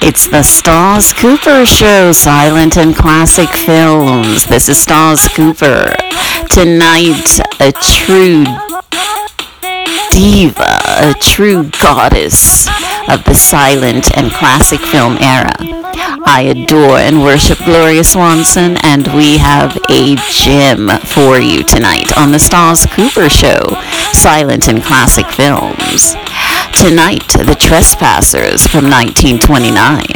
It's the Stas Cooper Show, silent and classic films. This is Stas Cooper. Tonight, a true diva, a true goddess of the silent and classic film era. I adore and worship Gloria Swanson, and we have a gem for you tonight on the Stas Cooper Show, silent and classic films. Tonight, The Trespassers from 1929.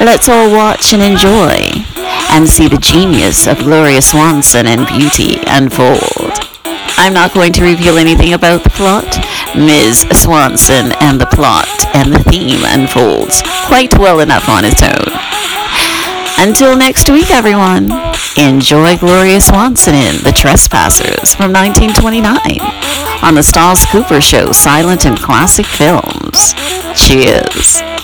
Let's all watch and enjoy and see the genius of Gloria Swanson and beauty unfold. I'm not going to reveal anything about the plot. Ms. Swanson and the plot and the theme unfolds quite well enough on its own. Until next week, everyone, enjoy Gloria Swanson in The Trespassers from 1929 on the Stas Cooper Show, Silent and Classic Films. Cheers.